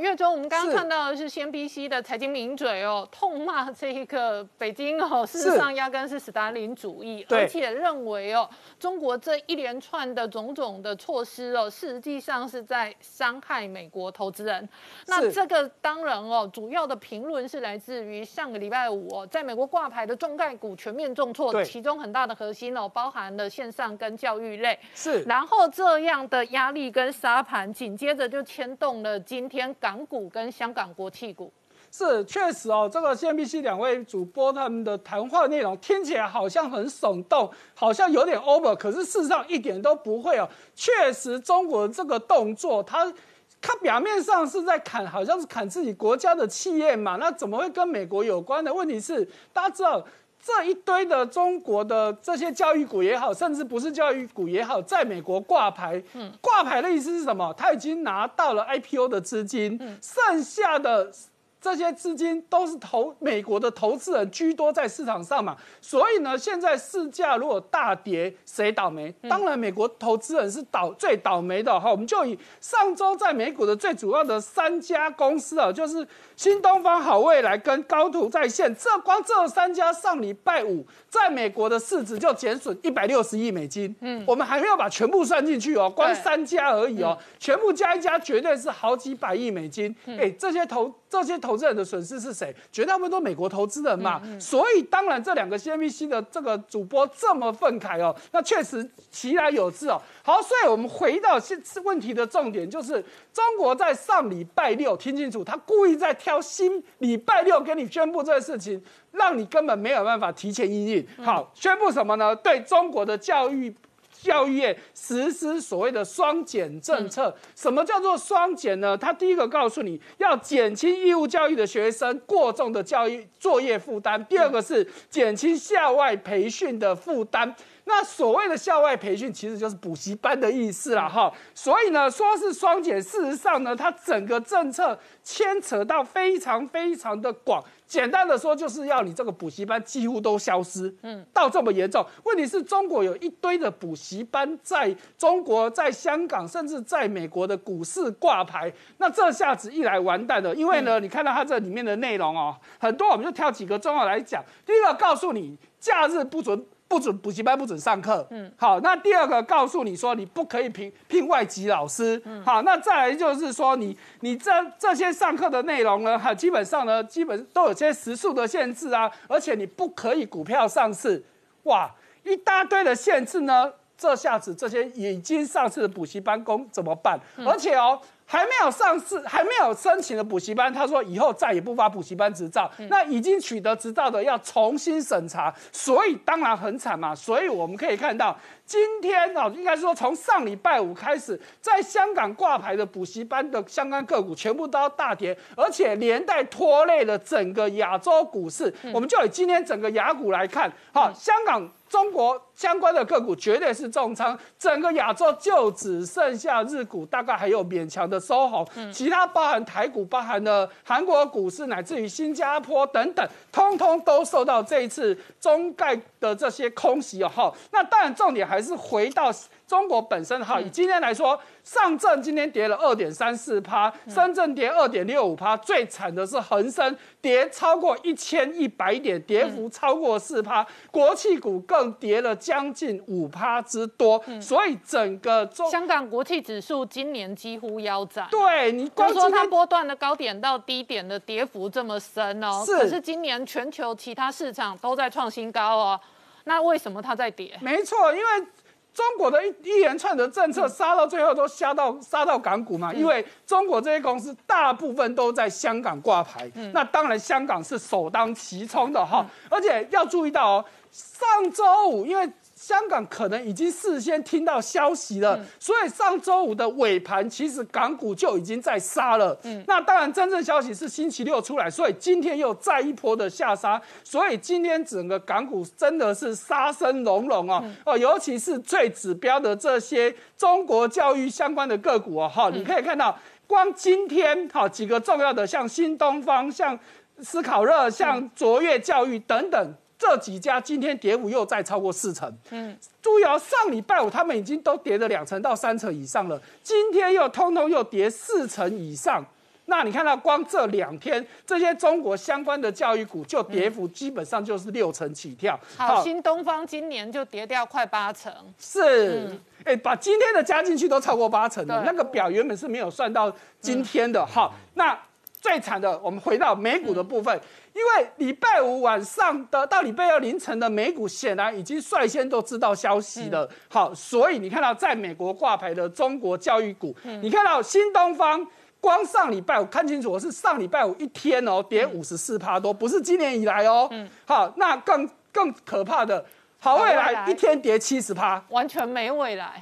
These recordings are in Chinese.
月中，我们刚刚看到的是 CNBC 的财经名嘴哦，痛骂这一个北京哦，事实上压根是斯大林主义，而且认为哦，中国这一连串的种种的措施哦，实际上是在伤害美国投资人。那这个当然哦，主要的评论是来自于上个礼拜五哦，在美国挂牌的中概股全面重挫，其中很大的核心哦，包含了线上跟教育类。是，然后这样的压力跟沙盘，紧接着就牵动了今天。港股跟香港国企股是确实哦，这个 CNBC 两位主播他们的谈话内容听起来好像很耸动，好像有点 over，可是事实上一点都不会哦。确实，中国这个动作，它它表面上是在砍，好像是砍自己国家的企业嘛，那怎么会跟美国有关的？问题是大家知道。这一堆的中国的这些教育股也好，甚至不是教育股也好，在美国挂牌，挂牌的意思是什么？他已经拿到了 IPO 的资金，剩下的。这些资金都是投美国的投资人居多在市场上嘛，所以呢，现在市价如果大跌，谁倒霉？当然美国投资人是倒最倒霉的哈。我们就以上周在美股的最主要的三家公司啊，就是新东方、好未来跟高途在线，这光这三家上礼拜五在美国的市值就减损一百六十亿美金。嗯，我们还没有把全部算进去哦，光三家而已哦，全部加一加绝对是好几百亿美金。哎，这些投这些投。投资人的损失是谁？绝大部分都美国投资人嘛，所以当然这两个 CNBC 的这个主播这么愤慨哦，那确实其来有自哦。好，所以我们回到现问题的重点，就是中国在上礼拜六听清楚，他故意在挑新礼拜六跟你宣布这个事情，让你根本没有办法提前应应。好，宣布什么呢？对中国的教育。教育业实施所谓的双减政策，什么叫做双减呢？他第一个告诉你要减轻义务教育的学生过重的教育作业负担，第二个是减轻校外培训的负担。那所谓的校外培训，其实就是补习班的意思啦，哈。所以呢，说是双减，事实上呢，它整个政策牵扯到非常非常的广。简单的说，就是要你这个补习班几乎都消失，嗯，到这么严重。问题是中国有一堆的补习班在中国、在香港，甚至在美国的股市挂牌。那这下子一来完蛋了，因为呢，你看到它这里面的内容哦，很多，我们就挑几个重要来讲。第一个告诉你，假日不准。不准补习班不准上课，嗯，好，那第二个告诉你说你不可以聘聘外籍老师，嗯，好，那再来就是说你你这这些上课的内容呢，哈，基本上呢，基本都有些时数的限制啊，而且你不可以股票上市，哇，一大堆的限制呢，这下子这些已经上市的补习班工怎么办？而且哦。还没有上市，还没有申请的补习班，他说以后再也不发补习班执照。那已经取得执照的要重新审查，所以当然很惨嘛。所以我们可以看到，今天哦，应该说从上礼拜五开始，在香港挂牌的补习班的相关个股全部都要大跌，而且连带拖累了整个亚洲股市。我们就以今天整个亚股来看，好，香港。中国相关的个股绝对是重仓，整个亚洲就只剩下日股，大概还有勉强的收红，其他包含台股、包含了韩国股市，乃至于新加坡等等，通通都受到这一次中概的这些空袭哦。哈，那当然重点还是回到中国本身哈，以今天来说。上证今天跌了二点三四趴，深圳跌二点六五趴，最惨的是恒生跌超过一千一百点，跌幅超过四趴，国企股更跌了将近五趴之多，所以整个中香港国企指数今年几乎腰斩。对你光说它波段的高点到低点的跌幅这么深哦，可是今年全球其他市场都在创新高哦，那为什么它在跌？没错，因为。中国的一一连串的政策杀到最后都杀到杀到港股嘛，因为中国这些公司大部分都在香港挂牌，那当然香港是首当其冲的哈，而且要注意到哦，上周五因为。香港可能已经事先听到消息了，所以上周五的尾盘其实港股就已经在杀了。嗯，那当然真正消息是星期六出来，所以今天又再一波的下杀，所以今天整个港股真的是杀声隆隆啊！哦，尤其是最指标的这些中国教育相关的个股啊，哈，你可以看到，光今天哈几个重要的，像新东方、像思考热、像卓越教育等等。这几家今天跌幅又再超过四成，嗯，注意哦，上礼拜五他们已经都跌了两成到三成以上了，今天又通通又跌四成以上，那你看到光这两天这些中国相关的教育股就跌幅基本上就是六成起跳。好，新东方今年就跌掉快八成。是，哎，把今天的加进去都超过八成的，那个表原本是没有算到今天的。好，那最惨的，我们回到美股的部分，因为礼拜五晚上的到礼拜二凌晨的美股显然已经率先都知道消息了。好，所以你看到在美国挂牌的中国教育股，你看到新东方。光上礼拜五看清楚，我是上礼拜五一天哦，跌五十四趴多，不是今年以来哦。嗯，好，那更更可怕的。好未来一天跌七十趴，完全没未来。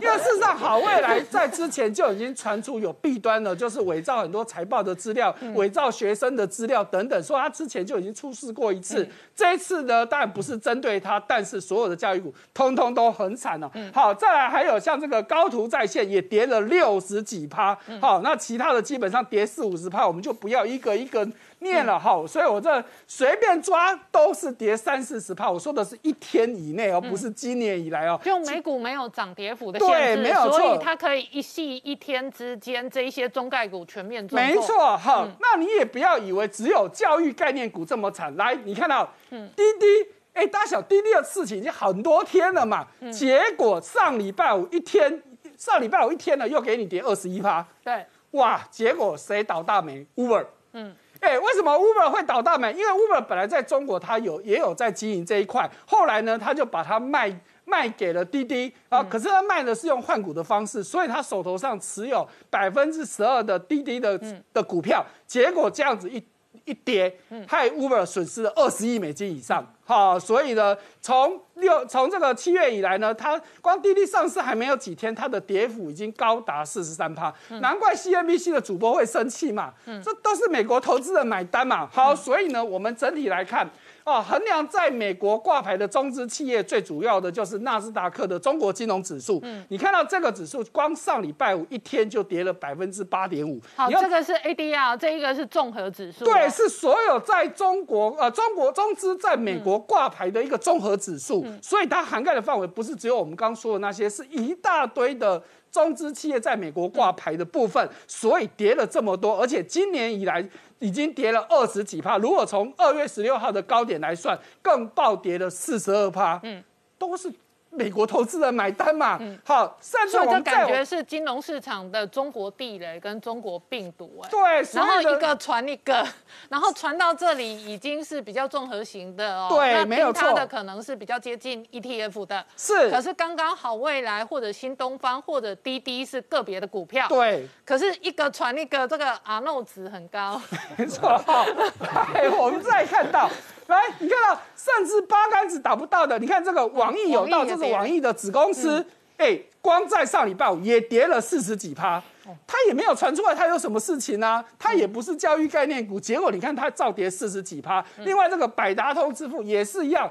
因为事实上，好未来在之前就已经传出有弊端了，就是伪造很多财报的资料、伪造学生的资料等等，说他之前就已经出事过一次。这一次呢，当然不是针对他，但是所有的教育股通通都很惨了。好，再来还有像这个高途在线也跌了六十几趴。好，那其他的基本上跌四五十趴，我们就不要一个一个。念了哈，所以我这随便抓都是跌三四十帕。我说的是一天以内哦，不是今年以来哦。就美股没有涨跌幅的限制，没有错，所以它可以一系一天之间这一些中概股全面做。没错哈，那你也不要以为只有教育概念股这么惨。来，你看到滴滴，哎，大小滴滴的事情已经很多天了嘛，结果上礼拜五一天，上礼拜五一天了又给你跌二十一趴。对，哇，结果谁倒大霉？Uber。嗯。哎，为什么 Uber 会倒大霉？因为 Uber 本来在中国，它有也有在经营这一块，后来呢，它就把它卖卖给了滴滴啊。可是他卖的是用换股的方式，所以他手头上持有百分之十二的滴滴的的股票，结果这样子一。一跌，害 Uber 损失了二十亿美金以上，好，所以呢，从六从这个七月以来呢，它光滴滴上市还没有几天，它的跌幅已经高达四十三趴，难怪 CNBC 的主播会生气嘛，这都是美国投资人买单嘛，好，所以呢，我们整体来看。哦，衡量在美国挂牌的中资企业，最主要的就是纳斯达克的中国金融指数。嗯，你看到这个指数，光上礼拜五一天就跌了百分之八点五。好，这个是 ADR，这一个是综合指数。对，是所有在中国呃中国中资在美国挂牌的一个综合指数，所以它涵盖的范围不是只有我们刚说的那些，是一大堆的中资企业在美国挂牌的部分，所以跌了这么多，而且今年以来。已经跌了二十几帕，如果从二月十六号的高点来算，更暴跌了四十二帕，嗯，都是。美国投资人买单嘛？好，甚至我们感觉是金融市场的中国地雷跟中国病毒哎。对，然后一个传一个，然后传到这里已经是比较综合型的哦。对，没有错。的可能是比较接近 ETF 的。是。可是刚刚好未来或者新东方或者滴滴是个别的股票。对。可是一个传一个，这个阿诺值很高。没错。好，我们再看到。来，你看到甚至八竿子打不到的，你看这个网易有道，这是网易的子公司，哎，光在上礼拜五也跌了四十几趴，它也没有传出来它有什么事情呢？它也不是教育概念股，结果你看它照跌四十几趴。另外这个百达通支付也是一样，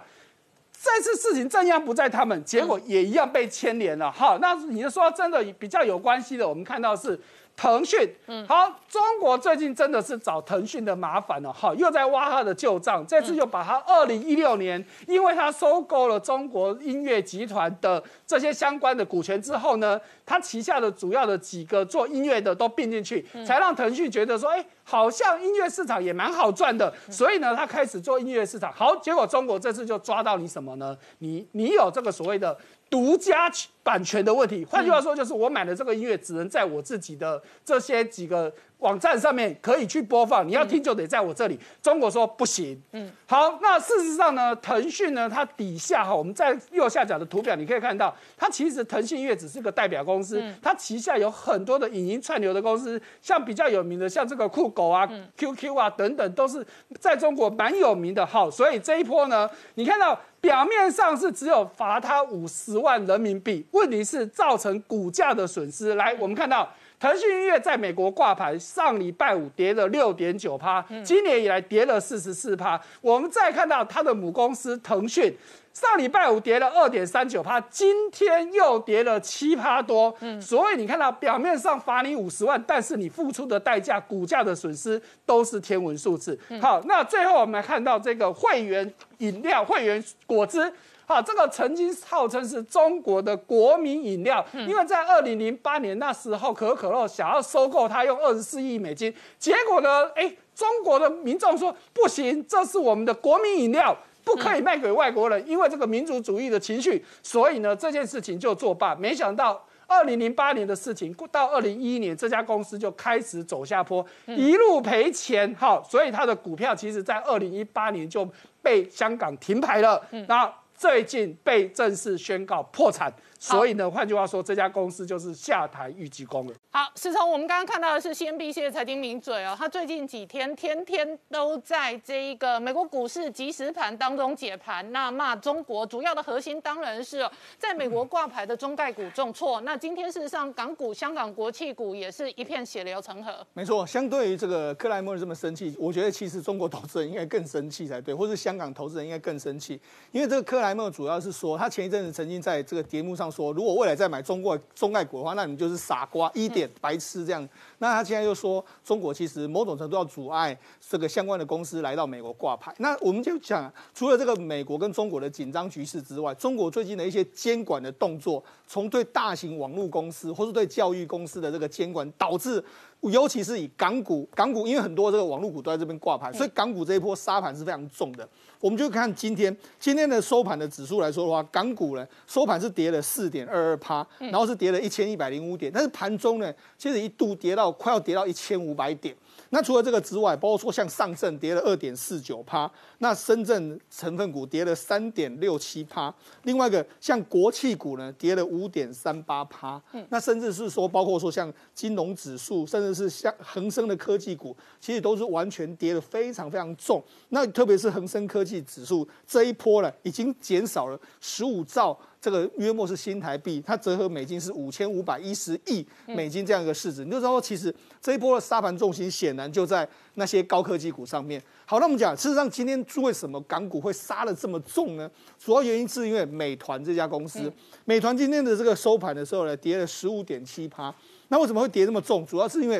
这次事情正央不在他们，结果也一样被牵连了。好，那你说真的比较有关系的，我们看到是。腾讯，嗯，好，中国最近真的是找腾讯的麻烦了，哈，又在挖他的旧账，这次又把他二零一六年，因为他收购了中国音乐集团的这些相关的股权之后呢，他旗下的主要的几个做音乐的都并进去，才让腾讯觉得说，哎，好像音乐市场也蛮好赚的，所以呢，他开始做音乐市场，好，结果中国这次就抓到你什么呢？你你有这个所谓的。独家版权的问题，换句话说，就是我买的这个音乐只能在我自己的这些几个。网站上面可以去播放，你要听就得在我这里。中国说不行。嗯，好，那事实上呢，腾讯呢，它底下哈，我们在右下角的图表你可以看到，它其实腾讯音乐只是个代表公司，它旗下有很多的影音串流的公司，像比较有名的，像这个酷狗啊、QQ 啊等等，都是在中国蛮有名的。好，所以这一波呢，你看到表面上是只有罚它五十万人民币，问题是造成股价的损失。来，我们看到。腾讯音乐在美国挂牌，上礼拜五跌了六点九趴，今年以来跌了四十四趴。我们再看到它的母公司腾讯，上礼拜五跌了二点三九趴，今天又跌了七趴多。嗯，所以你看到表面上罚你五十万，但是你付出的代价、股价的损失都是天文数字。好，那最后我们看到这个会员饮料、会员果汁。好，这个曾经号称是中国的国民饮料，因为在二零零八年那时候，可口可乐想要收购它，用二十四亿美金，结果呢，哎，中国的民众说不行，这是我们的国民饮料，不可以卖给外国人，因为这个民族主义的情绪，所以呢，这件事情就作罢。没想到。二零零八年的事情，到二零一一年，这家公司就开始走下坡，一路赔钱，哈，所以它的股票其实在二零一八年就被香港停牌了，那最近被正式宣告破产。所以呢，换句话说，这家公司就是下台预计工了。好，是从我们刚刚看到的是 CNBC 的财经名嘴哦，他最近几天天天都在这一个美国股市即时盘当中解盘，那骂中国主要的核心当然是在美国挂牌的中概股重挫。那今天事实上港股、香港国企股也是一片血流成河。没错，相对于这个克莱默这么生气，我觉得其实中国投资人应该更生气才对，或是香港投资人应该更生气，因为这个克莱默主要是说，他前一阵子曾经在这个节目上。说如果未来再买中国中概股的话，那你就是傻瓜一点白痴这样。那他现在又说中国其实某种程度要阻碍这个相关的公司来到美国挂牌。那我们就讲，除了这个美国跟中国的紧张局势之外，中国最近的一些监管的动作，从对大型网络公司或是对教育公司的这个监管，导致。尤其是以港股，港股因为很多这个网络股都在这边挂牌，所以港股这一波杀盘是非常重的。我们就看今天今天的收盘的指数来说的话，港股呢收盘是跌了四点二二趴，然后是跌了一千一百零五点，但是盘中呢其实一度跌到快要跌到一千五百点。那除了这个之外，包括说像上证跌了二点四九趴，那深圳成分股跌了三点六七趴，另外一个像国企股呢跌了五点三八趴，嗯，那甚至是说包括说像金融指数，甚至是像恒生的科技股，其实都是完全跌得非常非常重。那特别是恒生科技指数这一波呢，已经减少了十五兆。这个约莫是新台币，它折合美金是五千五百一十亿美金这样一个市值，你就知道其实这一波的沙盘重心显然就在那些高科技股上面。好，那我们讲，事实上今天为什么港股会杀的这么重呢？主要原因是因为美团这家公司，美团今天的这个收盘的时候呢，跌了十五点七趴。那为什么会跌这么重？主要是因为。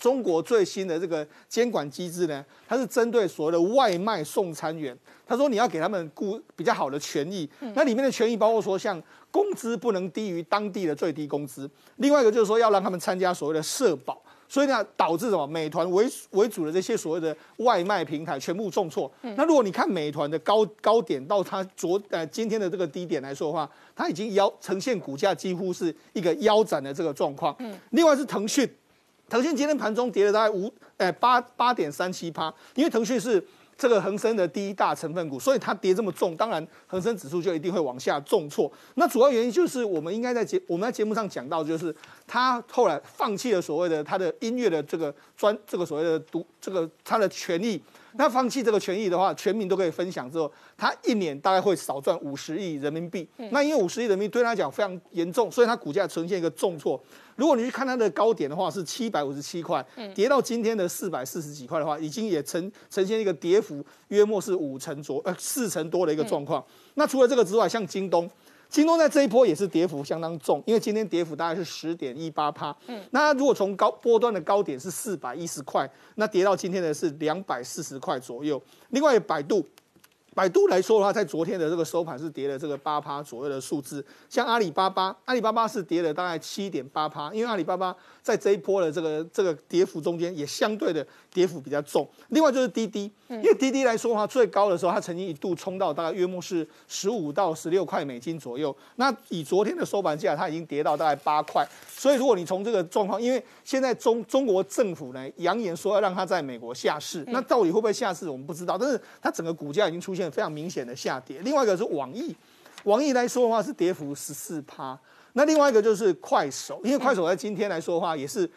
中国最新的这个监管机制呢，它是针对所谓的外卖送餐员，他说你要给他们雇比较好的权益，那里面的权益包括说像工资不能低于当地的最低工资，另外一个就是说要让他们参加所谓的社保，所以呢导致什么？美团为为主的这些所谓的外卖平台全部重挫。那如果你看美团的高高点到它昨呃今天的这个低点来说的话，它已经腰呈现股价几乎是一个腰斩的这个状况。嗯，另外是腾讯。腾讯今天盘中跌了大概五，哎八八点三七趴，因为腾讯是这个恒生的第一大成分股，所以它跌这么重，当然恒生指数就一定会往下重挫。那主要原因就是我们应该在节我们在节目上讲到，就是他后来放弃了所谓的他的音乐的这个专这个所谓的独这个他的权益。那放弃这个权益的话，全民都可以分享之后，他一年大概会少赚五十亿人民币。那因为五十亿人民币对他讲非常严重，所以他股价呈现一个重挫。如果你去看它的高点的话，是七百五十七块，跌到今天的四百四十几块的话，已经也呈呈现一个跌幅约莫是五成左呃四成多的一个状况。那除了这个之外，像京东。京东在这一波也是跌幅相当重，因为今天跌幅大概是十点一八趴。嗯，那如果从高波段的高点是四百一十块，那跌到今天的是两百四十块左右。另外，百度。百度来说的话，在昨天的这个收盘是跌了这个八趴左右的数字。像阿里巴巴，阿里巴巴是跌了大概七点八趴，因为阿里巴巴在这一波的这个这个跌幅中间也相对的跌幅比较重。另外就是滴滴，因为滴滴来说的话，最高的时候它曾经一度冲到大概约莫是十五到十六块美金左右。那以昨天的收盘价，它已经跌到大概八块。所以如果你从这个状况，因为现在中中国政府呢扬言说要让它在美国下市，那到底会不会下市，我们不知道。但是它整个股价已经出现。非常明显的下跌。另外一个是网易，网易来说的话是跌幅十四趴。那另外一个就是快手，因为快手在今天来说的话也是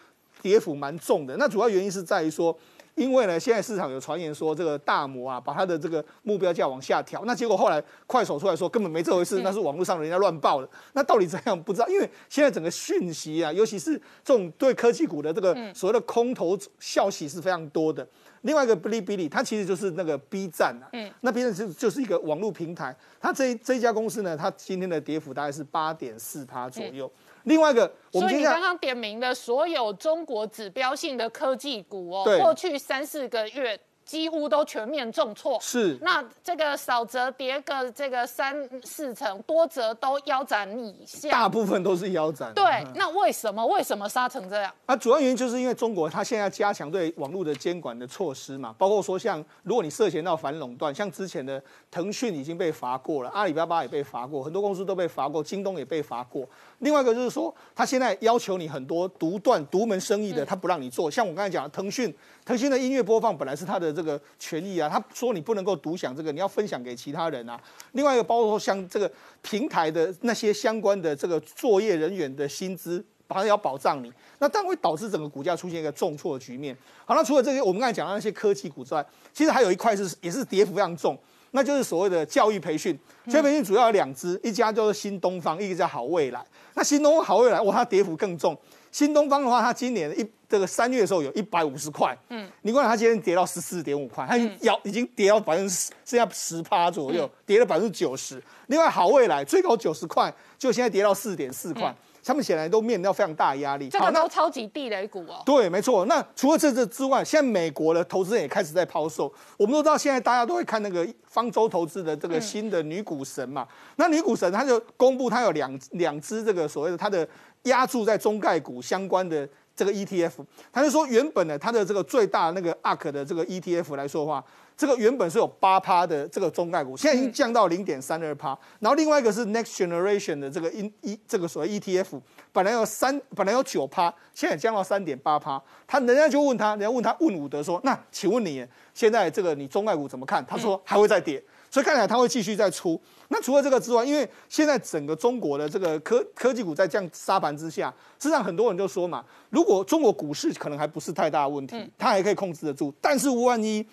跌幅蛮重的。那主要原因是在于说，因为呢现在市场有传言说这个大摩啊把它的这个目标价往下调。那结果后来快手出来说根本没这回事，那是网络上人家乱报的。那到底怎样不知道？因为现在整个讯息啊，尤其是这种对科技股的这个所谓的空头消息是非常多的。另外一个哔哩哔哩，它其实就是那个 B 站啊，嗯，那 B 站是就是一个网络平台，它这这一家公司呢，它今天的跌幅大概是八点四趴左右。另外一个，所以你刚刚点名的所有中国指标性的科技股哦，过去三四个月几乎都全面重挫，是那这个少则跌个这个三四成，多则都腰斩以下，大部分都是腰斩。对，那为什么为什么杀成这样？那主要原因就是因为中国它现在加强对网络的监管的措施嘛，包括说像如果你涉嫌到反垄断，像之前的腾讯已经被罚过了，阿里巴巴也被罚过，很多公司都被罚过，京东也被罚过。另外一个就是说，他现在要求你很多独断独门生意的，他不让你做。像我刚才讲，腾讯，腾讯的音乐播放本来是他的这个权益啊，他说你不能够独享这个，你要分享给其他人啊。另外一个包括像这个平台的那些相关的这个作业人员的薪资，反正要保障你，那当然会导致整个股价出现一个重挫的局面。好，那除了这些我们刚才讲的那些科技股之外，其实还有一块是也是跌幅非常重。那就是所谓的教育培训，教育培训主要有两支，一家叫做新东方，一个叫好未来。那新东方好未来，哇，它跌幅更重。新东方的话，它今年一这个三月的时候有一百五十块，嗯，你看它今天跌到十四点五块，它要已经跌到百分之剩下十趴左右，跌了百分之九十。另外好未来最高九十块，就现在跌到四点四块。他们显然都面临到非常大的压力，这个都超级地雷股哦。对，没错。那除了这这之外，现在美国的投资人也开始在抛售。我们都知道，现在大家都会看那个方舟投资的这个新的女股神嘛。那女股神，她就公布她有两两只这个所谓的她的压注在中概股相关的这个 ETF。他就说，原本呢，他的这个最大那个 ARK 的这个 ETF 来说的话。这个原本是有八趴的这个中概股，现在已经降到零点三二趴。然后另外一个是 Next Generation 的这个一一这个所谓 ETF，本来有三，本来有九趴，现在降到三点八趴。他人家就问他，人家问他问伍德说：“那请问你现在这个你中概股怎么看？”他说还会再跌，所以看起来它会继续再出。那除了这个之外，因为现在整个中国的这个科科技股在这样沙盘之下，实际上很多人就说嘛，如果中国股市可能还不是太大的问题，它还可以控制得住，但是万一。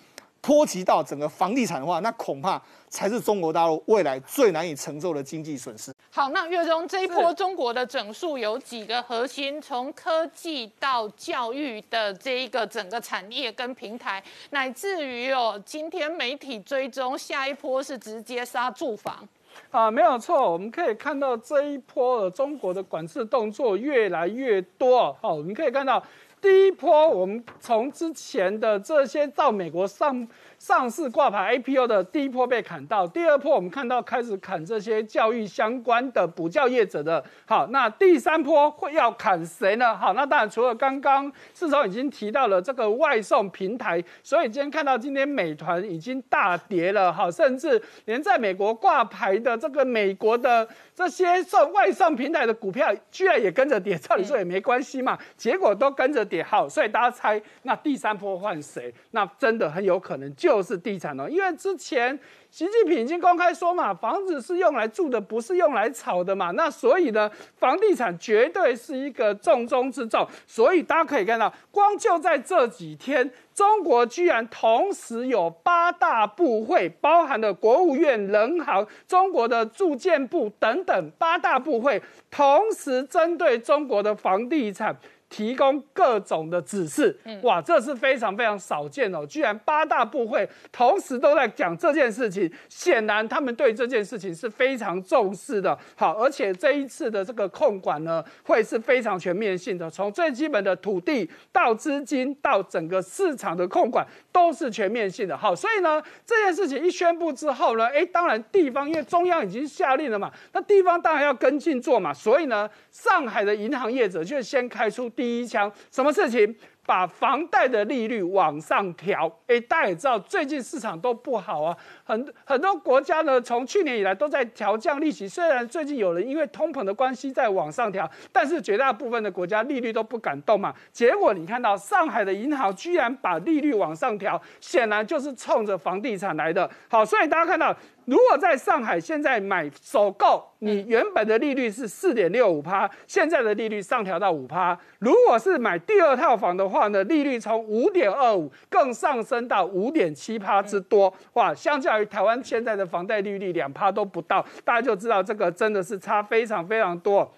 波及到整个房地产的话，那恐怕才是中国大陆未来最难以承受的经济损失。好，那月中这一波中国的整数有几个核心，从科技到教育的这一个整个产业跟平台，乃至于哦，今天媒体追踪下一波是直接杀住房。啊，没有错，我们可以看到这一波的中国的管制动作越来越多。好，我们可以看到。第一波，我们从之前的这些到美国上。上市挂牌 APO 的第一波被砍到，第二波我们看到开始砍这些教育相关的补教业者的。好，那第三波会要砍谁呢？好，那当然除了刚刚市场已经提到了这个外送平台，所以今天看到今天美团已经大跌了，好，甚至连在美国挂牌的这个美国的这些送外送平台的股票居然也跟着跌，照理说也没关系 嘛，结果都跟着跌。好，所以大家猜那第三波换谁？那真的很有可能就。就是地产哦，因为之前习近平已经公开说嘛，房子是用来住的，不是用来炒的嘛。那所以呢，房地产绝对是一个重中之重。所以大家可以看到，光就在这几天，中国居然同时有八大部会，包含了国务院、人行、中国的住建部等等八大部会，同时针对中国的房地产。提供各种的指示，哇，这是非常非常少见哦！居然八大部会同时都在讲这件事情，显然他们对这件事情是非常重视的。好，而且这一次的这个控管呢，会是非常全面性的，从最基本的土地到资金到整个市场的控管都是全面性的。好，所以呢，这件事情一宣布之后呢，哎，当然地方因为中央已经下令了嘛，那地方当然要跟进做嘛，所以呢，上海的银行业者就先开出。第一枪，什么事情？把房贷的利率往上调。哎，大家也知道，最近市场都不好啊，很很多国家呢，从去年以来都在调降利息。虽然最近有人因为通膨的关系在往上调，但是绝大部分的国家利率都不敢动嘛。结果你看到上海的银行居然把利率往上调，显然就是冲着房地产来的。好，所以大家看到。如果在上海现在买首购，你原本的利率是四点六五趴，现在的利率上调到五趴。如果是买第二套房的话呢，利率从五点二五更上升到五点七趴之多。哇，相较于台湾现在的房贷利率两趴都不到，大家就知道这个真的是差非常非常多。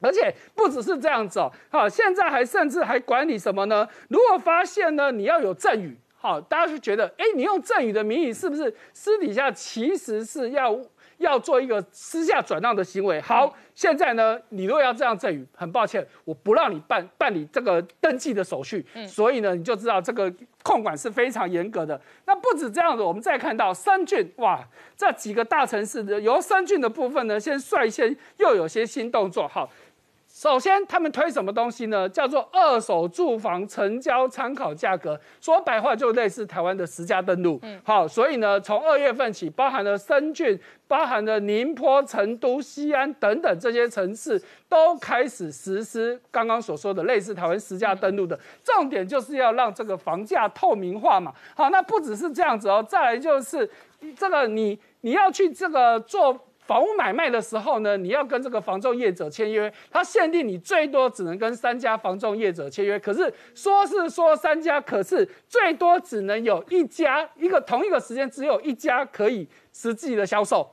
而且不只是这样子哦，好，现在还甚至还管你什么呢？如果发现呢，你要有赠与。好，大家就觉得，哎，你用赠与的名义，是不是私底下其实是要要做一个私下转让的行为。好，现在呢，你如果要这样赠与，很抱歉，我不让你办办理这个登记的手续。嗯，所以呢，你就知道这个控管是非常严格的。那不止这样子，我们再看到深圳，哇，这几个大城市的由深圳的部分呢，先率先又有些新动作。好。首先，他们推什么东西呢？叫做二手住房成交参考价格，说白话就类似台湾的实价登录。嗯，好，所以呢，从二月份起，包含了深圳、包含了宁波、成都、西安等等这些城市，都开始实施刚刚所说的类似台湾实价登录的。重点就是要让这个房价透明化嘛。好，那不只是这样子哦，再来就是这个你你要去这个做。房屋买卖的时候呢，你要跟这个房仲业者签约，他限定你最多只能跟三家房仲业者签约。可是说是说三家，可是最多只能有一家，一个同一个时间只有一家可以实际的销售。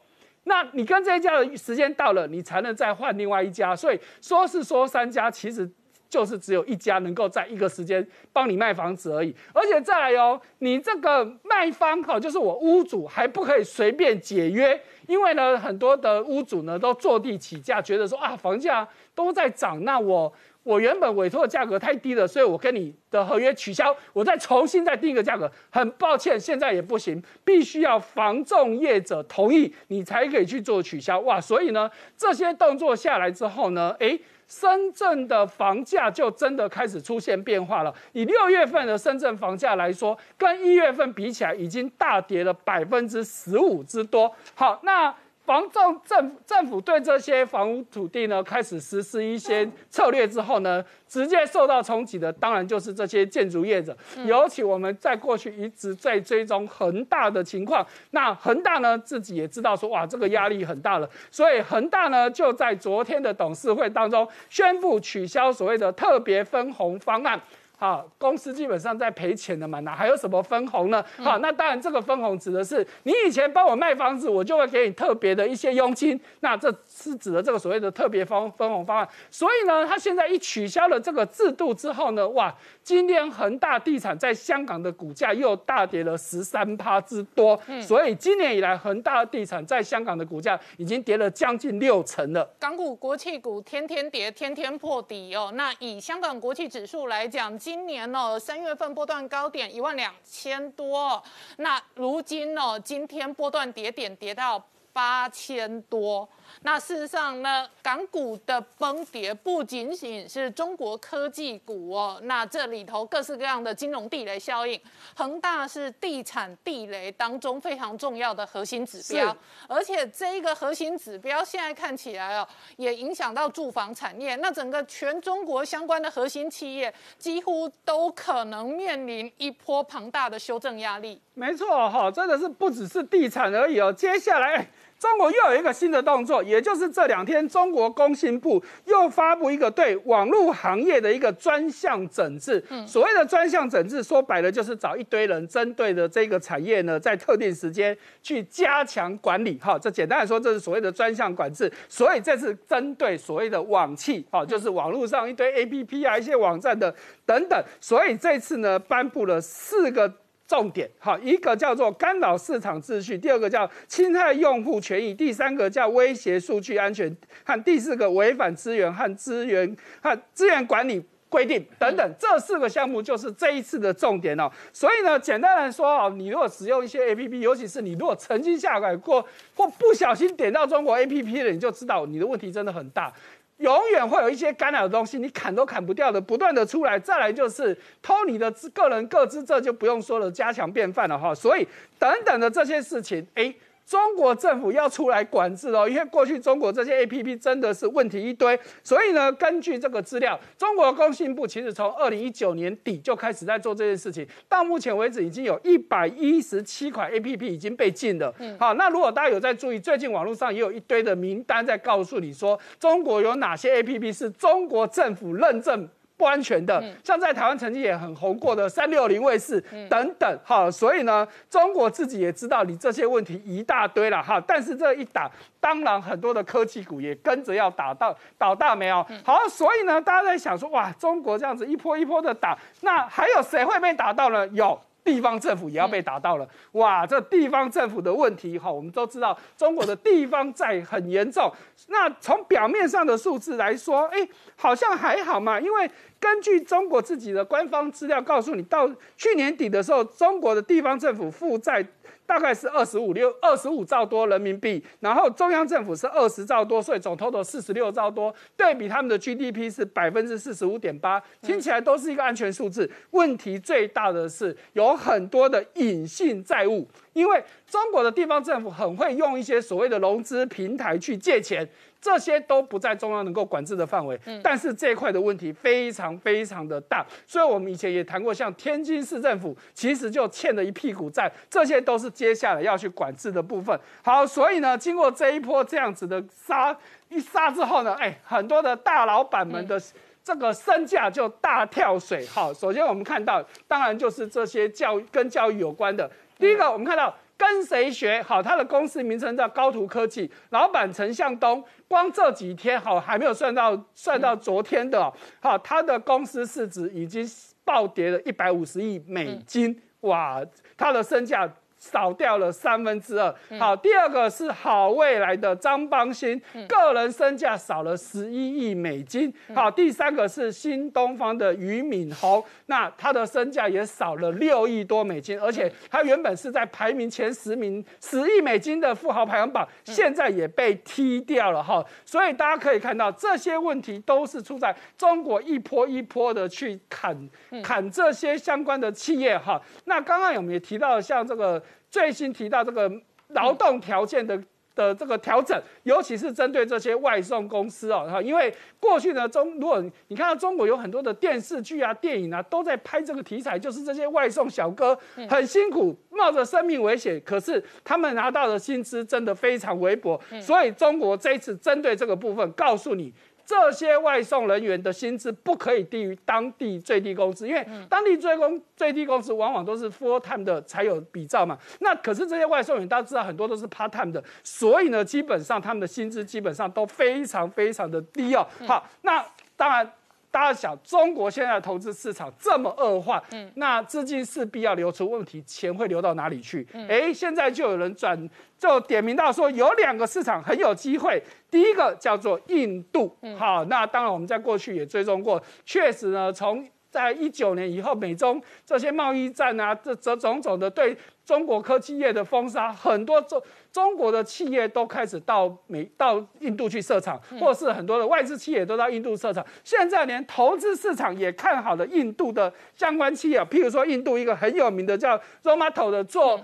那你跟这一家的时间到了，你才能再换另外一家。所以说是说三家，其实就是只有一家能够在一个时间帮你卖房子而已。而且再来哦，你这个卖方哈，就是我屋主还不可以随便解约。因为呢，很多的屋主呢都坐地起价，觉得说啊，房价都在涨，那我我原本委托的价格太低了，所以我跟你的合约取消，我再重新再定一个价格。很抱歉，现在也不行，必须要房仲业者同意，你才可以去做取消。哇，所以呢，这些动作下来之后呢，诶。深圳的房价就真的开始出现变化了。以六月份的深圳房价来说，跟一月份比起来，已经大跌了百分之十五之多。好，那。房政政政府对这些房屋土地呢，开始实施一些策略之后呢，直接受到冲击的，当然就是这些建筑业者。尤其我们在过去一直在追踪恒大的情况，那恒大呢自己也知道说，哇，这个压力很大了，所以恒大呢就在昨天的董事会当中宣布取消所谓的特别分红方案。好，公司基本上在赔钱的嘛，哪还有什么分红呢？好，那当然这个分红指的是你以前帮我卖房子，我就会给你特别的一些佣金，那这是指的这个所谓的特别分分红方案。所以呢，他现在一取消了这个制度之后呢，哇，今天恒大地产在香港的股价又大跌了十三趴之多。嗯，所以今年以来，恒大地产在香港的股价已经跌了将近六成了。港股、国企股天天跌，天天破底哦。那以香港国企指数来讲，今今年哦，三月份波段高点一万两千多，那如今呢，今天波段跌点跌到八千多。那事实上呢，港股的崩跌不仅仅是中国科技股哦，那这里头各式各样的金融地雷效应，恒大是地产地雷当中非常重要的核心指标，而且这一个核心指标现在看起来哦，也影响到住房产业，那整个全中国相关的核心企业几乎都可能面临一波庞大的修正压力。没错哈，真的是不只是地产而已哦，接下来。中国又有一个新的动作，也就是这两天，中国工信部又发布一个对网络行业的一个专项整治。嗯，所谓的专项整治，说白了就是找一堆人，针对的这个产业呢，在特定时间去加强管理。哈，这简单来说，这是所谓的专项管制。所以这次针对所谓的网企，哈，就是网络上一堆 A P P 啊，一些网站的等等。所以这次呢，颁布了四个。重点好，一个叫做干扰市场秩序，第二个叫侵害用户权益，第三个叫威胁数据安全，和第四个违反资源和资源和资源管理规定等等，这四个项目就是这一次的重点哦。所以呢，简单来说哦，你如果使用一些 A P P，尤其是你如果曾经下载过或不小心点到中国 A P P 的，你就知道你的问题真的很大。永远会有一些干扰的东西，你砍都砍不掉的，不断的出来。再来就是偷你的个人各资，这就不用说了，加强便饭了哈。所以等等的这些事情，哎。中国政府要出来管制哦，因为过去中国这些 A P P 真的是问题一堆，所以呢，根据这个资料，中国工信部其实从二零一九年底就开始在做这件事情，到目前为止已经有一百一十七款 A P P 已经被禁了。嗯，好，那如果大家有在注意，最近网络上也有一堆的名单在告诉你说，中国有哪些 A P P 是中国政府认证。不安全的，像在台湾曾经也很红过的三六零卫士等等，哈，所以呢，中国自己也知道你这些问题一大堆了，哈，但是这一打，当然很多的科技股也跟着要打到倒大霉哦。好，所以呢，大家在想说，哇，中国这样子一波一波的打，那还有谁会被打到呢？有。地方政府也要被打到了。哇，这地方政府的问题哈，我们都知道中国的地方债很严重。那从表面上的数字来说，哎，好像还好嘛，因为根据中国自己的官方资料告诉你，到去年底的时候，中国的地方政府负债。大概是二十五六二十五兆多人民币，然后中央政府是二十兆多，所以总 total 四十六兆多，对比他们的 GDP 是百分之四十五点八，听起来都是一个安全数字。问题最大的是有很多的隐性债务，因为中国的地方政府很会用一些所谓的融资平台去借钱。这些都不在中央能够管制的范围，但是这一块的问题非常非常的大，所以我们以前也谈过，像天津市政府其实就欠了一屁股债，这些都是接下来要去管制的部分。好，所以呢，经过这一波这样子的杀一杀之后呢，哎，很多的大老板们的这个身价就大跳水。好，首先我们看到，当然就是这些教育跟教育有关的，第一个我们看到。跟谁学好？他的公司名称叫高途科技，老板陈向东。光这几天好，还没有算到算到昨天的，好，他的公司市值已经暴跌了一百五十亿美金，哇，他的身价。少掉了三分之二。好，第二个是好未来的张邦鑫，个人身价少了十一亿美金。好，第三个是新东方的俞敏洪，那他的身价也少了六亿多美金，而且他原本是在排名前十名十亿美金的富豪排行榜，现在也被踢掉了哈。所以大家可以看到，这些问题都是出在中国一波一波的去砍砍这些相关的企业哈。那刚刚有没有提到像这个？最新提到这个劳动条件的的这个调整，尤其是针对这些外送公司哦，哈，因为过去呢中，如果你看到中国有很多的电视剧啊、电影啊，都在拍这个题材，就是这些外送小哥很辛苦，冒着生命危险，可是他们拿到的薪资真的非常微薄，所以中国这一次针对这个部分，告诉你。这些外送人员的薪资不可以低于当地最低工资，因为当地最工最低工资往往都是 full time 的才有比照嘛。那可是这些外送员大家知道很多都是 part time 的，所以呢，基本上他们的薪资基本上都非常非常的低哦。好，那当然。大家想，中国现在的投资市场这么恶化，嗯，那资金势必要流出，问题钱会流到哪里去？哎，现在就有人转，就点名到说有两个市场很有机会，第一个叫做印度，好，那当然我们在过去也追踪过，确实呢，从在一九年以后，美中这些贸易战啊，这这种种的对。中国科技业的封杀，很多中中国的企业都开始到美到印度去设厂，或是很多的外资企业都到印度设厂。现在连投资市场也看好了印度的相关企业，譬如说印度一个很有名的叫 Zomato 的做。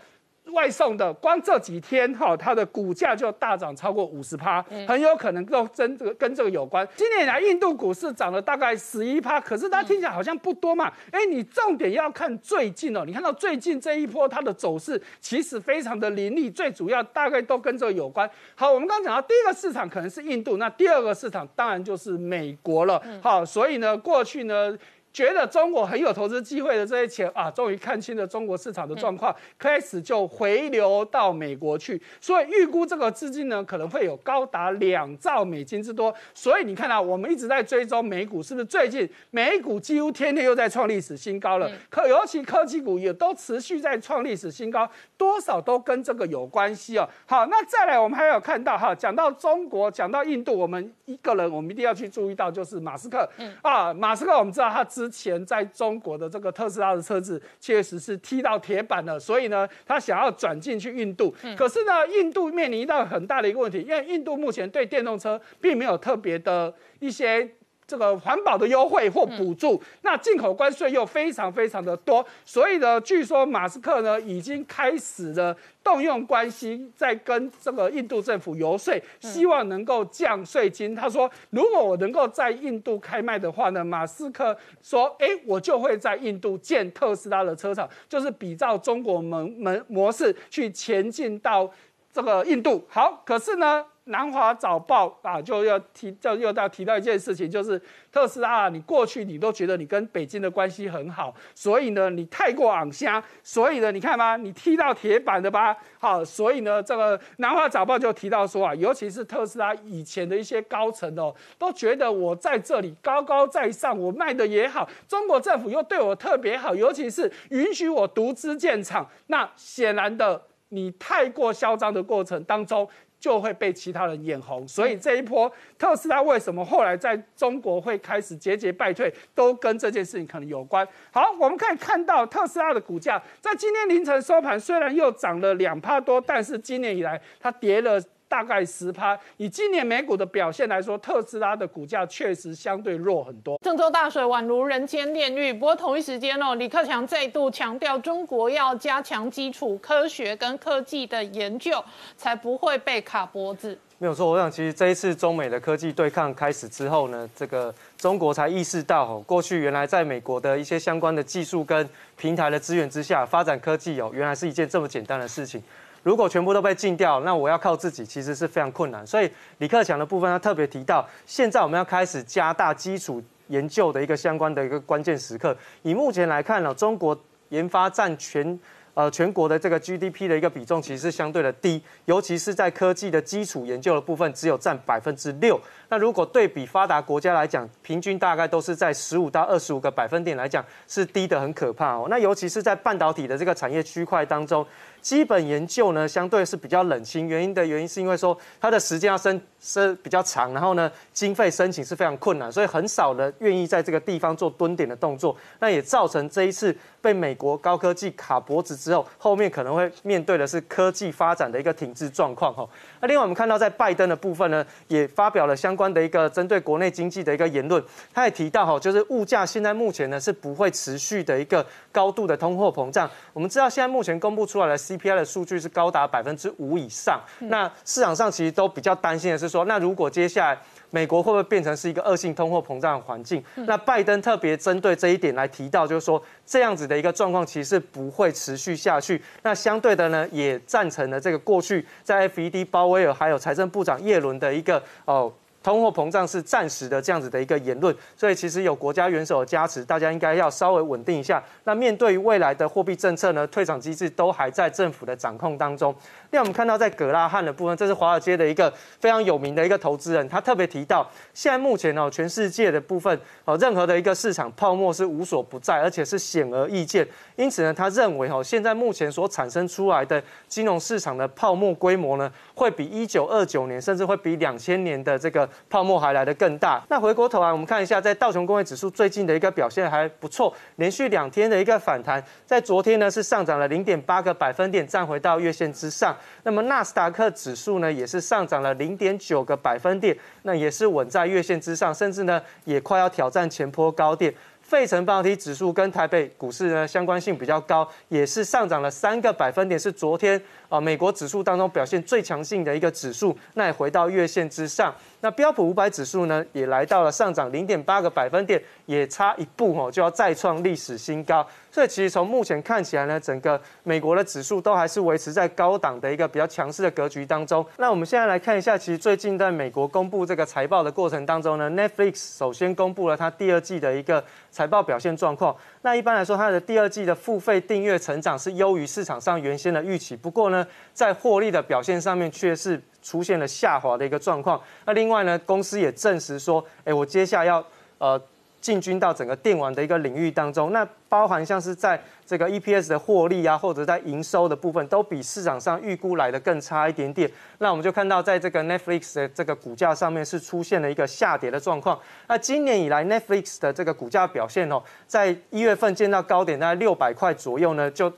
外送的光这几天哈，它的股价就大涨超过五十趴，很有可能都跟这个跟这个有关。今年以来，印度股市涨了大概十一趴，可是它听起来好像不多嘛。哎，你重点要看最近哦，你看到最近这一波它的走势其实非常的凌厉，最主要大概都跟这个有关。好，我们刚刚讲到第一个市场可能是印度，那第二个市场当然就是美国了。好，所以呢，过去呢。觉得中国很有投资机会的这些钱啊，终于看清了中国市场的状况，开始就回流到美国去。所以预估这个资金呢，可能会有高达两兆美金之多。所以你看啊我们一直在追踪美股，是不是最近美股几乎天天又在创历史新高了？可尤其科技股也都持续在创历史新高，多少都跟这个有关系哦。好，那再来我们还有看到哈，讲到中国，讲到印度，我们一个人我们一定要去注意到，就是马斯克。嗯啊，马斯克我们知道他资之前在中国的这个特斯拉的车子确实是踢到铁板了，所以呢，他想要转进去印度。可是呢，印度面临到很大的一个问题，因为印度目前对电动车并没有特别的一些。这个环保的优惠或补助，那进口关税又非常非常的多，所以呢，据说马斯克呢已经开始了动用关系，在跟这个印度政府游说，希望能够降税金。他说，如果我能够在印度开卖的话呢，马斯克说，哎，我就会在印度建特斯拉的车厂，就是比照中国门门模式去前进到这个印度。好，可是呢？南华早报啊，就要提，就又要提到一件事情，就是特斯拉，你过去你都觉得你跟北京的关系很好，所以呢，你太过昂瞎，所以呢，你看吧，你踢到铁板的吧，好，所以呢，这个南华早报就提到说啊，尤其是特斯拉以前的一些高层哦，都觉得我在这里高高在上，我卖的也好，中国政府又对我特别好，尤其是允许我独资建厂，那显然的。你太过嚣张的过程当中，就会被其他人眼红，所以这一波特斯拉为什么后来在中国会开始节节败退，都跟这件事情可能有关。好，我们可以看到特斯拉的股价在今天凌晨收盘，虽然又涨了两帕多，但是今年以来它跌了。大概十趴。以今年美股的表现来说，特斯拉的股价确实相对弱很多。郑州大水宛如人间炼狱。不过同一时间哦，李克强再度强调，中国要加强基础科学跟科技的研究，才不会被卡脖子。没有错，我想其实这一次中美的科技对抗开始之后呢，这个中国才意识到哦，过去原来在美国的一些相关的技术跟平台的资源之下发展科技哦，原来是一件这么简单的事情。如果全部都被禁掉，那我要靠自己，其实是非常困难。所以李克强的部分，他特别提到，现在我们要开始加大基础研究的一个相关的一个关键时刻。以目前来看呢，中国研发占全呃全国的这个 GDP 的一个比重，其实是相对的低，尤其是在科技的基础研究的部分，只有占百分之六。那如果对比发达国家来讲，平均大概都是在十五到二十五个百分点来讲，是低的很可怕哦。那尤其是在半导体的这个产业区块当中。基本研究呢，相对是比较冷清。原因的原因是因为说它的时间要申申比较长，然后呢，经费申请是非常困难，所以很少人愿意在这个地方做蹲点的动作。那也造成这一次被美国高科技卡脖子之后，后面可能会面对的是科技发展的一个停滞状况哈。那另外我们看到在拜登的部分呢，也发表了相关的一个针对国内经济的一个言论，他也提到哈，就是物价现在目前呢是不会持续的一个高度的通货膨胀。我们知道现在目前公布出来的 CPI 的数据是高达百分之五以上，那市场上其实都比较担心的是说，那如果接下来美国会不会变成是一个恶性通货膨胀的环境？那拜登特别针对这一点来提到，就是说这样子的一个状况其实不会持续下去。那相对的呢，也赞成了这个过去在 FED 鲍威尔还有财政部长耶伦的一个哦。通货膨胀是暂时的这样子的一个言论，所以其实有国家元首的加持，大家应该要稍微稳定一下。那面对于未来的货币政策呢，退场机制都还在政府的掌控当中。另外，我们看到在格拉汉的部分，这是华尔街的一个非常有名的一个投资人，他特别提到，现在目前哦，全世界的部分哦，任何的一个市场泡沫是无所不在，而且是显而易见。因此呢，他认为哦，现在目前所产生出来的金融市场的泡沫规模呢，会比一九二九年，甚至会比两千年的这个。泡沫还来得更大。那回过头来，我们看一下，在道琼工业指数最近的一个表现还不错，连续两天的一个反弹，在昨天呢是上涨了零点八个百分点，站回到月线之上。那么纳斯达克指数呢也是上涨了零点九个百分点，那也是稳在月线之上，甚至呢也快要挑战前坡高点。费城半导体指数跟台北股市呢相关性比较高，也是上涨了三个百分点，是昨天啊美国指数当中表现最强劲的一个指数，那也回到月线之上。那标普五百指数呢，也来到了上涨零点八个百分点，也差一步哦，就要再创历史新高。所以其实从目前看起来呢，整个美国的指数都还是维持在高档的一个比较强势的格局当中。那我们现在来看一下，其实最近在美国公布这个财报的过程当中呢，Netflix 首先公布了它第二季的一个财报表现状况。那一般来说，它的第二季的付费订阅成长是优于市场上原先的预期。不过呢，在获利的表现上面却是。出现了下滑的一个状况。那另外呢，公司也证实说，哎，我接下来要呃进军到整个电网的一个领域当中。那包含像是在这个 EPS 的获利啊，或者在营收的部分，都比市场上预估来的更差一点点。那我们就看到，在这个 Netflix 的这个股价上面是出现了一个下跌的状况。那今年以来，Netflix 的这个股价表现哦，在一月份见到高点大概六百块左右呢，就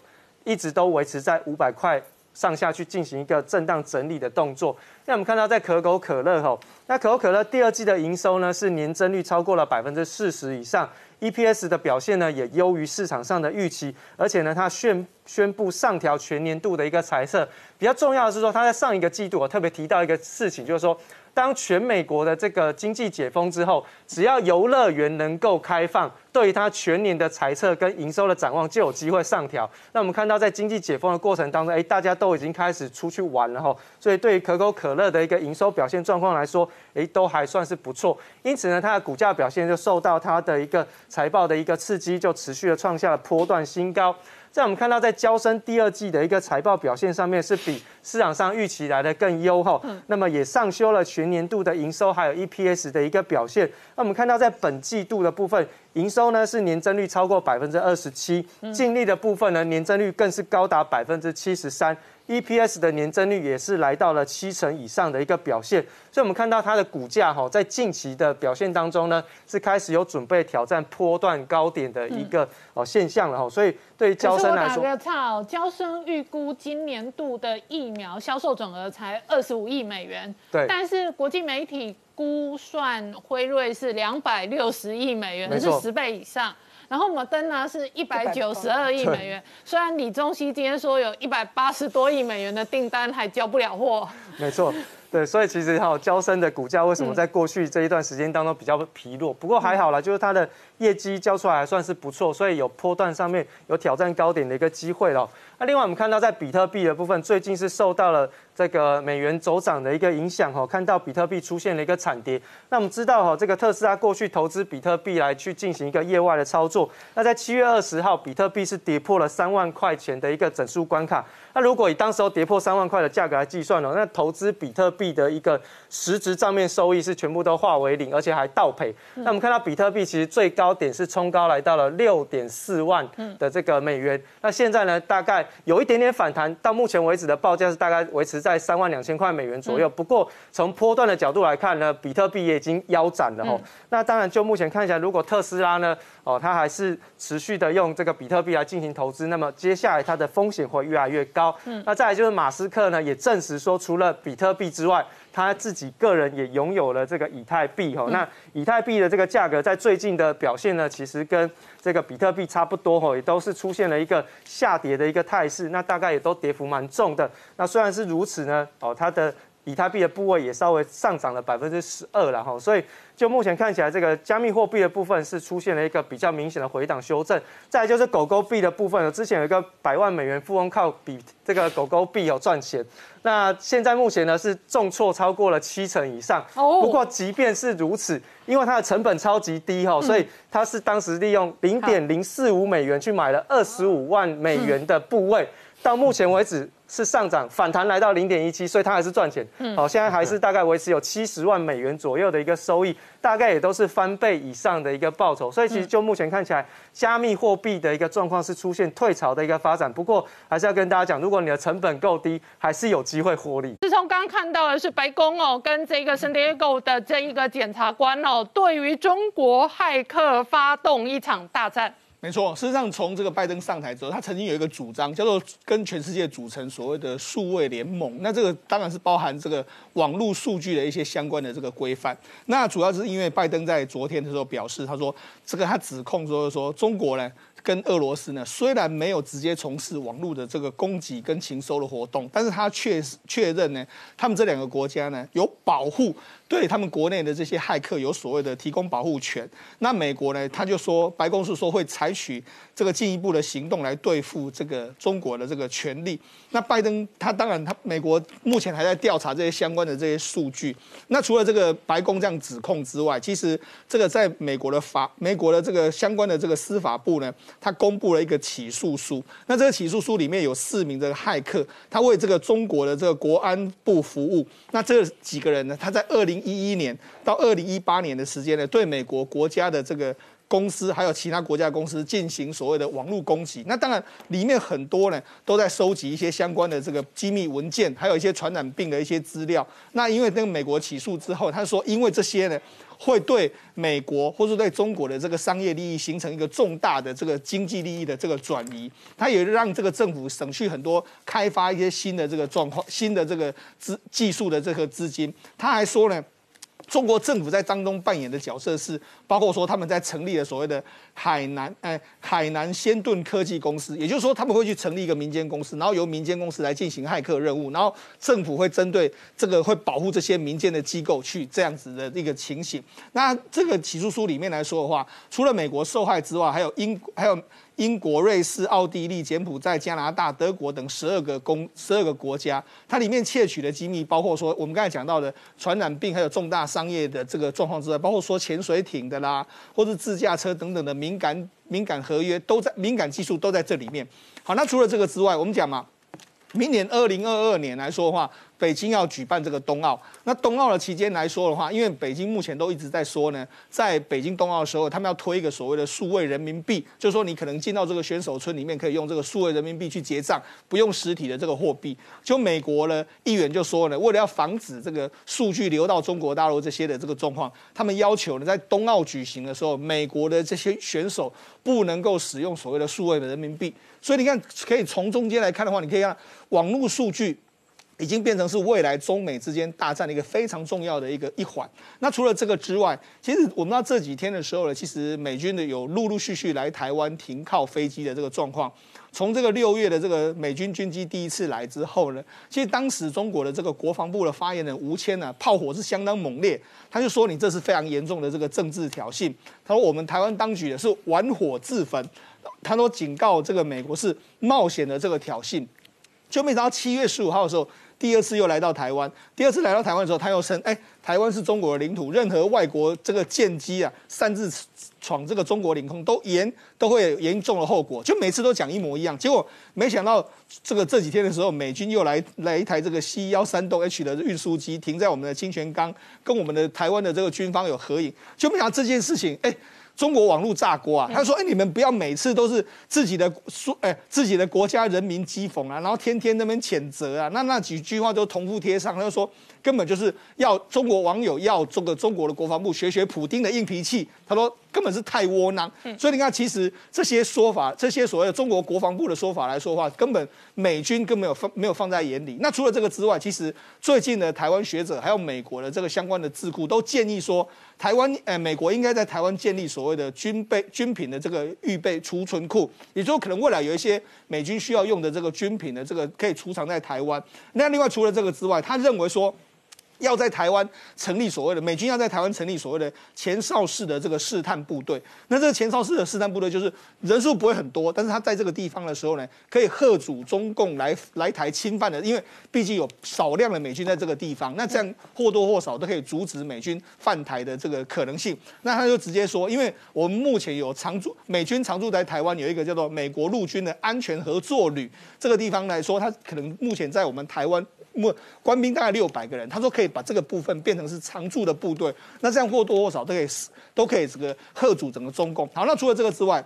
一直都维持在五百块。上下去进行一个震荡整理的动作。那我们看到，在可口可乐吼，那可口可乐第二季的营收呢是年增率超过了百分之四十以上，EPS 的表现呢也优于市场上的预期，而且呢，它宣宣布上调全年度的一个财测。比较重要的是说，它在上一个季度我特别提到一个事情，就是说。当全美国的这个经济解封之后，只要游乐园能够开放，对于它全年的财测跟营收的展望就有机会上调。那我们看到在经济解封的过程当中，哎，大家都已经开始出去玩了哈，所以对于可口可乐的一个营收表现状况来说，哎，都还算是不错。因此呢，它的股价表现就受到它的一个财报的一个刺激，就持续的创下了波段新高。在我们看到，在交生第二季的一个财报表现上面，是比市场上预期来的更优厚。那么也上修了全年度的营收还有 EPS 的一个表现。那我们看到，在本季度的部分，营收呢是年增率超过百分之二十七，净利的部分呢年增率更是高达百分之七十三。EPS 的年增率也是来到了七成以上的一个表现，所以我们看到它的股价哈，在近期的表现当中呢，是开始有准备挑战波段高点的一个哦现象了哈。所以对交生来说，打个岔哦，交生预估今年度的疫苗销售总额才二十五亿美元，对，但是国际媒体估算辉瑞是两百六十亿美元，是十倍以上。然后摩登呢是一百九十二亿美元，虽然李宗熙今天说有一百八十多亿美元的订单还交不了货，没错，对，所以其实哈，交生的股价为什么在过去这一段时间当中比较疲弱？不过还好啦，就是它的业绩交出来还算是不错，所以有波段上面有挑战高点的一个机会了。那另外我们看到在比特币的部分，最近是受到了。这个美元走涨的一个影响哈，看到比特币出现了一个惨跌。那我们知道哈，这个特斯拉过去投资比特币来去进行一个业外的操作。那在七月二十号，比特币是跌破了三万块钱的一个整数关卡。那如果以当时候跌破三万块的价格来计算呢，那投资比特币的一个实质账面收益是全部都化为零，而且还倒赔。那我们看到比特币其实最高点是冲高来到了六点四万的这个美元。那现在呢，大概有一点点反弹，到目前为止的报价是大概维持在。三万两千块美元左右。不过从波段的角度来看呢，比特币也已经腰斩了哈。那当然，就目前看起来，如果特斯拉呢，哦，它还是持续的用这个比特币来进行投资，那么接下来它的风险会越来越高。嗯。那再来就是马斯克呢，也证实说，除了比特币之外，他自己个人也拥有了这个以太币哈。那以太币的这个价格在最近的表现呢，其实跟这个比特币差不多哈，也都是出现了一个下跌的一个态势。那大概也都跌幅蛮重的。那虽然是如此呢，哦，它的以太币的部位也稍微上涨了百分之十二了哈。所以就目前看起来，这个加密货币的部分是出现了一个比较明显的回档修正。再就是狗狗币的部分，之前有一个百万美元富翁靠比这个狗狗币有赚钱。那现在目前呢是重挫超过了七成以上，不过即便是如此，因为它的成本超级低哈，所以它是当时利用零点零四五美元去买了二十五万美元的部位，到目前为止。是上涨反弹来到零点一七，所以它还是赚钱。好，现在还是大概维持有七十万美元左右的一个收益，大概也都是翻倍以上的一个报酬。所以其实就目前看起来，加密货币的一个状况是出现退潮的一个发展。不过还是要跟大家讲，如果你的成本够低，还是有机会获利。自从刚刚看到的是白宫哦，跟这个圣迭戈的这一个检察官哦，对于中国骇客发动一场大战。没错，事实上，从这个拜登上台之后，他曾经有一个主张，叫做跟全世界组成所谓的数位联盟。那这个当然是包含这个网络数据的一些相关的这个规范。那主要是因为拜登在昨天的时候表示，他说这个他指控说说中国呢。跟俄罗斯呢，虽然没有直接从事网络的这个攻击跟情收的活动，但是他确确认呢，他们这两个国家呢有保护对他们国内的这些骇客有所谓的提供保护权。那美国呢，他就说白宫是说会采取这个进一步的行动来对付这个中国的这个权利。那拜登他当然他美国目前还在调查这些相关的这些数据。那除了这个白宫这样指控之外，其实这个在美国的法美国的这个相关的这个司法部呢。他公布了一个起诉书，那这个起诉书里面有四名这个骇客，他为这个中国的这个国安部服务。那这几个人呢？他在二零一一年到二零一八年的时间呢，对美国国家的这个公司还有其他国家公司进行所谓的网络攻击。那当然里面很多呢都在收集一些相关的这个机密文件，还有一些传染病的一些资料。那因为那个美国起诉之后，他说因为这些呢。会对美国或是对中国的这个商业利益形成一个重大的这个经济利益的这个转移，它也让这个政府省去很多开发一些新的这个状况、新的这个资技术的这个资金。他还说呢。中国政府在当中扮演的角色是，包括说他们在成立了所谓的海南，哎，海南先盾科技公司，也就是说他们会去成立一个民间公司，然后由民间公司来进行骇客任务，然后政府会针对这个会保护这些民间的机构去这样子的一个情形。那这个起诉书里面来说的话，除了美国受害之外，还有英，还有。英国、瑞士、奥地利、柬埔寨、加拿大、德国等十二个公十二个国家，它里面窃取的机密，包括说我们刚才讲到的传染病，还有重大商业的这个状况之外，包括说潜水艇的啦，或者自驾车等等的敏感敏感合约，都在敏感技术都在这里面。好，那除了这个之外，我们讲嘛，明年二零二二年来说的话。北京要举办这个冬奥，那冬奥的期间来说的话，因为北京目前都一直在说呢，在北京冬奥的时候，他们要推一个所谓的数位人民币，就是说你可能进到这个选手村里面，可以用这个数位人民币去结账，不用实体的这个货币。就美国呢，议员就说呢，为了要防止这个数据流到中国大陆这些的这个状况，他们要求呢，在冬奥举行的时候，美国的这些选手不能够使用所谓的数位的人民币。所以你看，可以从中间来看的话，你可以看网络数据。已经变成是未来中美之间大战的一个非常重要的一个一环。那除了这个之外，其实我们到这几天的时候呢，其实美军的有陆陆续续来台湾停靠飞机的这个状况。从这个六月的这个美军军机第一次来之后呢，其实当时中国的这个国防部的发言人吴谦呢，炮火是相当猛烈，他就说你这是非常严重的这个政治挑衅。他说我们台湾当局也是玩火自焚。他说警告这个美国是冒险的这个挑衅。就没想到七月十五号的时候。第二次又来到台湾，第二次来到台湾的时候，他又称：“哎，台湾是中国的领土，任何外国这个舰机啊擅自闯这个中国领空，都严都会严重的后果。”就每次都讲一模一样。结果没想到这个这几天的时候，美军又来来一台这个 C 幺三栋 H 的运输机停在我们的清泉岗，跟我们的台湾的这个军方有合影。就没想到这件事情，哎。中国网络炸锅啊！他说：“哎，你们不要每次都是自己的说，哎，自己的国家人民讥讽啊，然后天天那边谴责啊，那那几句话都重复贴上。他就说，根本就是要中国网友要这个中国的国防部学学普京的硬脾气。他说。”根本是太窝囊，所以你看，其实这些说法，这些所谓的中国国防部的说法来说话，根本美军更没有放没有放在眼里。那除了这个之外，其实最近的台湾学者还有美国的这个相关的智库都建议说，台湾呃美国应该在台湾建立所谓的军备军品的这个预备储存库，也就可能未来有一些美军需要用的这个军品的这个可以储藏在台湾。那另外除了这个之外，他认为说。要在台湾成立所谓的美军要在台湾成立所谓的前哨式的这个试探部队，那这个前哨式的试探部队就是人数不会很多，但是他在这个地方的时候呢，可以贺阻中共来来台侵犯的，因为毕竟有少量的美军在这个地方，那这样或多或少都可以阻止美军犯台的这个可能性。那他就直接说，因为我们目前有常驻美军常驻在台湾有一个叫做美国陆军的安全合作旅，这个地方来说，它可能目前在我们台湾。官兵大概六百个人，他说可以把这个部分变成是常驻的部队，那这样或多或少都可以都可以这个贺阻整个中共。好，那除了这个之外。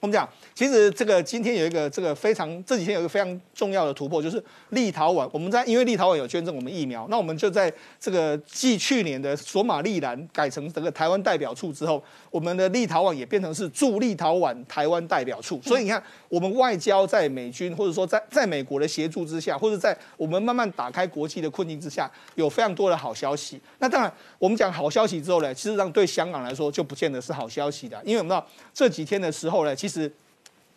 我们讲，其实这个今天有一个这个非常这几天有一个非常重要的突破，就是立陶宛。我们在因为立陶宛有捐赠我们疫苗，那我们就在这个继去年的索马利兰改成这个台湾代表处之后，我们的立陶宛也变成是驻立陶宛台湾代表处。所以你看，我们外交在美军或者说在在美国的协助之下，或者在我们慢慢打开国际的困境之下，有非常多的好消息。那当然，我们讲好消息之后呢，事实上对香港来说就不见得是好消息的，因为我们知道这几天的时候呢，其实。是。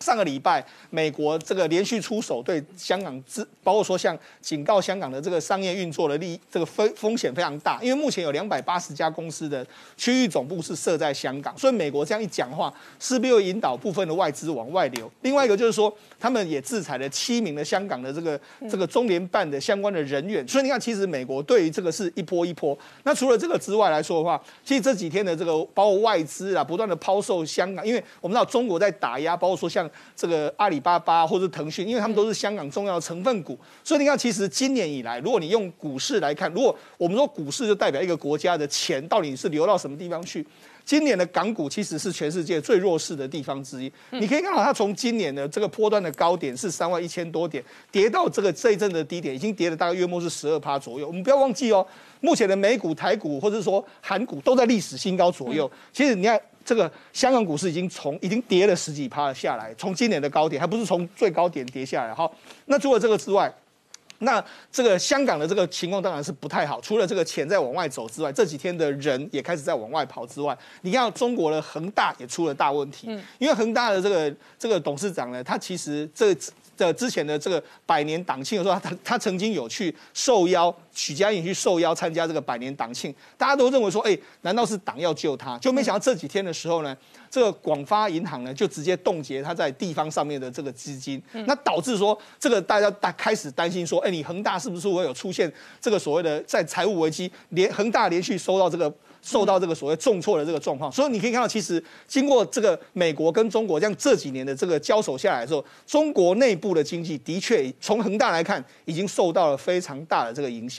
上个礼拜，美国这个连续出手对香港，之包括说像警告香港的这个商业运作的利，这个风风险非常大，因为目前有两百八十家公司的区域总部是设在香港，所以美国这样一讲话，势必会引导部分的外资往外流。另外一个就是说，他们也制裁了七名的香港的这个这个中联办的相关的人员，所以你看，其实美国对于这个是一波一波。那除了这个之外来说的话，其实这几天的这个包括外资啊，不断的抛售香港，因为我们知道中国在打压，包括说像。这个阿里巴巴或者腾讯，因为他们都是香港重要的成分股，所以你看，其实今年以来，如果你用股市来看，如果我们说股市就代表一个国家的钱到底是流到什么地方去，今年的港股其实是全世界最弱势的地方之一。你可以看到，它从今年的这个波段的高点是三万一千多点，跌到这个这一阵的低点，已经跌了大概约莫是十二趴左右。我们不要忘记哦，目前的美股、台股或者说韩股都在历史新高左右。其实你看。这个香港股市已经从已经跌了十几趴下来，从今年的高点，还不是从最高点跌下来。好，那除了这个之外，那这个香港的这个情况当然是不太好，除了这个钱在往外走之外，这几天的人也开始在往外跑之外，你看中国的恒大也出了大问题，因为恒大的这个这个董事长呢，他其实这。的之前的这个百年党庆的时候，他他曾经有去受邀，许家印去受邀参加这个百年党庆，大家都认为说，哎，难道是党要救他？就没想到这几天的时候呢，这个广发银行呢就直接冻结他在地方上面的这个资金，那导致说这个大家大开始担心说，哎，你恒大是不是会有出现这个所谓的在财务危机？连恒大连续收到这个。受到这个所谓重挫的这个状况，所以你可以看到，其实经过这个美国跟中国这样这几年的这个交手下来之后，中国内部的经济的确从恒大来看，已经受到了非常大的这个影响。